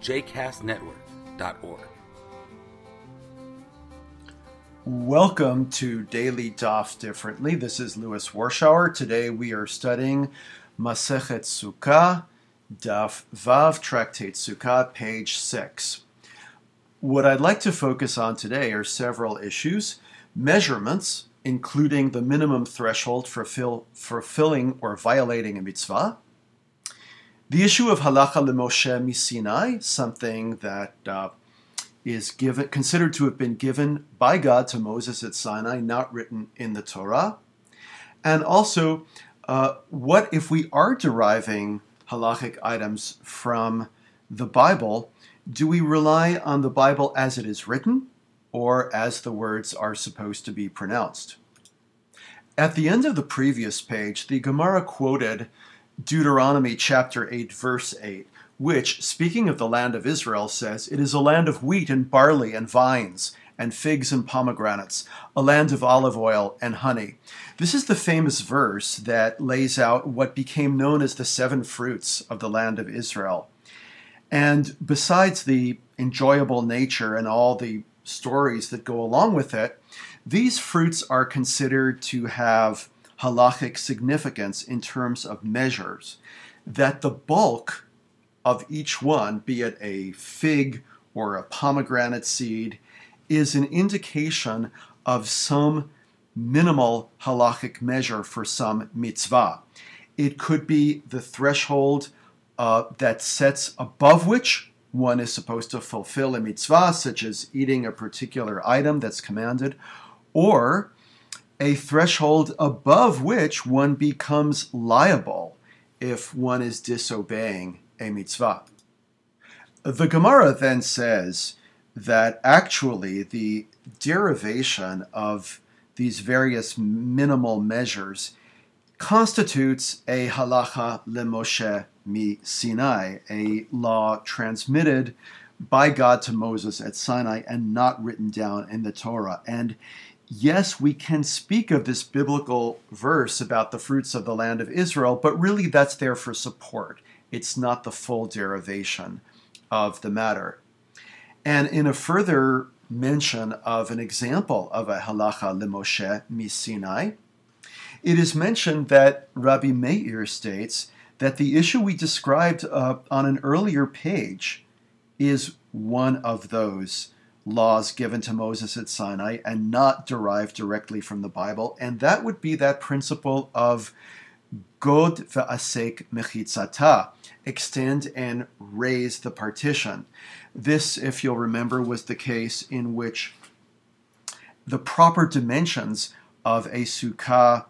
jcastnetwork.org. Welcome to Daily Daf Differently. This is Louis Warshauer. Today we are studying Masechet Sukkah, Daf Vav, Tractate Sukkah, page 6. What I'd like to focus on today are several issues measurements, including the minimum threshold for fulfilling or violating a mitzvah, the issue of halacha lemoshe misinai, something that uh, is given, considered to have been given by God to Moses at Sinai, not written in the Torah. And also, uh, what if we are deriving halachic items from the Bible? Do we rely on the Bible as it is written or as the words are supposed to be pronounced? At the end of the previous page, the Gemara quoted Deuteronomy chapter 8, verse 8, which, speaking of the land of Israel, says, It is a land of wheat and barley and vines and figs and pomegranates, a land of olive oil and honey. This is the famous verse that lays out what became known as the seven fruits of the land of Israel. And besides the enjoyable nature and all the stories that go along with it, these fruits are considered to have halachic significance in terms of measures, that the bulk of each one, be it a fig or a pomegranate seed, is an indication of some minimal halachic measure for some mitzvah. It could be the threshold uh, that sets above which one is supposed to fulfill a mitzvah, such as eating a particular item that's commanded, or a threshold above which one becomes liable if one is disobeying a mitzvah. The Gemara then says that actually the derivation of these various minimal measures constitutes a halacha lemoshe mi Sinai, a law transmitted by God to Moses at Sinai and not written down in the Torah. And yes, we can speak of this biblical verse about the fruits of the land of Israel, but really that's there for support. It's not the full derivation of the matter. And in a further mention of an example of a halacha lemoshe misinai, it is mentioned that Rabbi Meir states that the issue we described uh, on an earlier page is one of those laws given to Moses at Sinai and not derived directly from the Bible. And that would be that principle of Gud ve'asek mechitzata, extend and raise the partition. This, if you'll remember, was the case in which the proper dimensions of a sukkah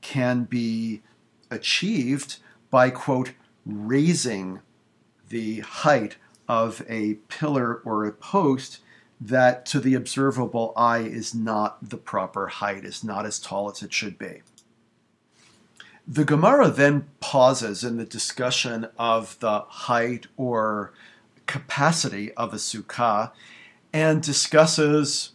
can be achieved by, quote, raising the height of a pillar or a post that to the observable eye is not the proper height, is not as tall as it should be. The Gemara then pauses in the discussion of the height or capacity of a sukkah and discusses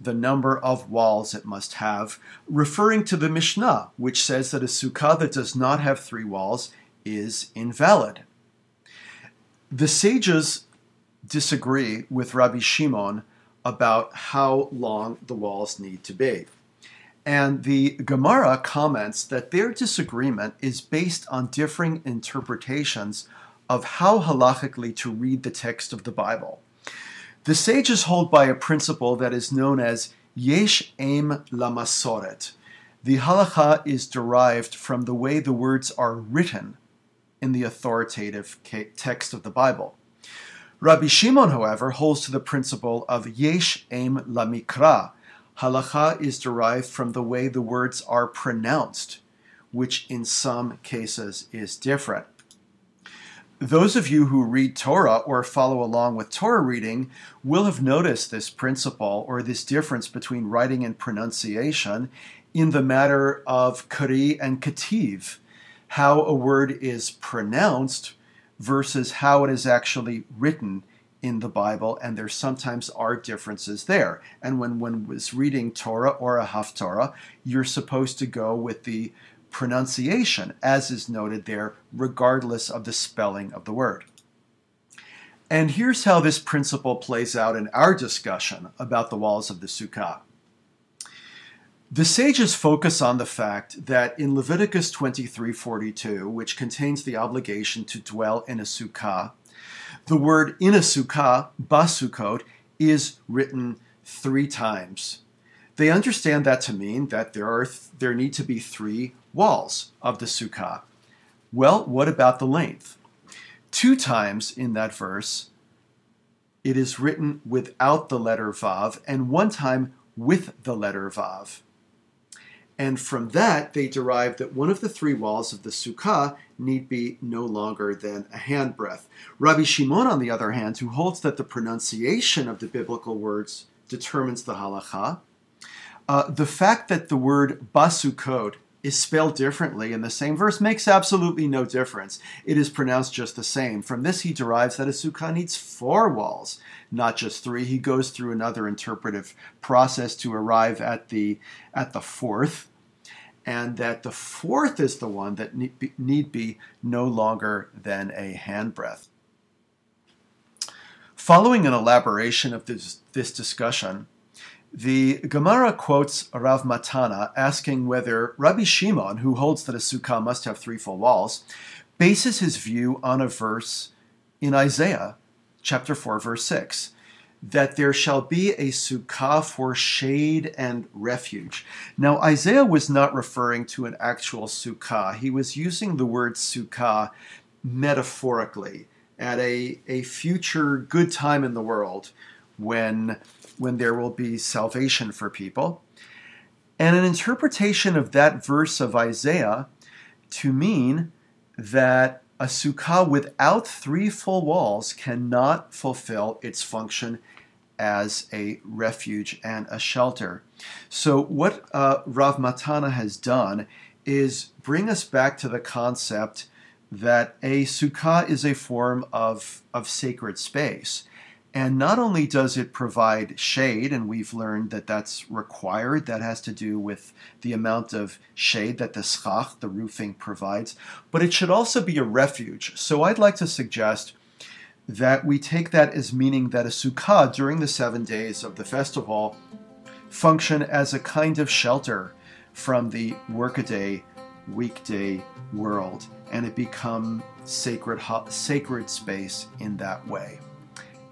the number of walls it must have, referring to the Mishnah, which says that a sukkah that does not have three walls is invalid. The sages disagree with Rabbi Shimon about how long the walls need to be. And the Gemara comments that their disagreement is based on differing interpretations of how halachically to read the text of the Bible. The sages hold by a principle that is known as yesh aim lamasoret. The halacha is derived from the way the words are written in the authoritative text of the Bible. Rabbi Shimon, however, holds to the principle of yesh aim lamikra. Halacha is derived from the way the words are pronounced, which in some cases is different. those of you who read Torah or follow along with Torah reading will have noticed this principle or this difference between writing and pronunciation in the matter of kari and kativ, how a word is pronounced versus how it is actually written in the Bible, and there sometimes are differences there. And when one was reading Torah or a Haftorah, you're supposed to go with the pronunciation, as is noted there, regardless of the spelling of the word. And here's how this principle plays out in our discussion about the walls of the Sukkah. The sages focus on the fact that in Leviticus 23:42, which contains the obligation to dwell in a sukkah, the word in a sukkah, basukot, is written three times. They understand that to mean that there are th- there need to be three walls of the sukkah. Well, what about the length? Two times in that verse, it is written without the letter vav, and one time with the letter vav. And from that, they derive that one of the three walls of the sukkah need be no longer than a handbreadth. Rabbi Shimon, on the other hand, who holds that the pronunciation of the biblical words determines the halacha, uh, the fact that the word basukot is spelled differently in the same verse makes absolutely no difference. It is pronounced just the same. From this, he derives that a sukkah needs four walls, not just three. He goes through another interpretive process to arrive at the at the fourth, and that the fourth is the one that need be, need be no longer than a handbreadth. Following an elaboration of this, this discussion, the Gemara quotes Rav Matana asking whether Rabbi Shimon, who holds that a sukkah must have three full walls, bases his view on a verse in Isaiah chapter 4, verse 6 that there shall be a sukkah for shade and refuge. Now, Isaiah was not referring to an actual sukkah, he was using the word sukkah metaphorically at a, a future good time in the world when when there will be salvation for people. And an interpretation of that verse of Isaiah to mean that a sukkah without three full walls cannot fulfill its function as a refuge and a shelter. So, what uh, Rav Matana has done is bring us back to the concept that a sukkah is a form of, of sacred space. And not only does it provide shade, and we've learned that that's required, that has to do with the amount of shade that the schach, the roofing, provides, but it should also be a refuge. So I'd like to suggest that we take that as meaning that a sukkah during the seven days of the festival function as a kind of shelter from the workaday, weekday world, and it become sacred, sacred space in that way.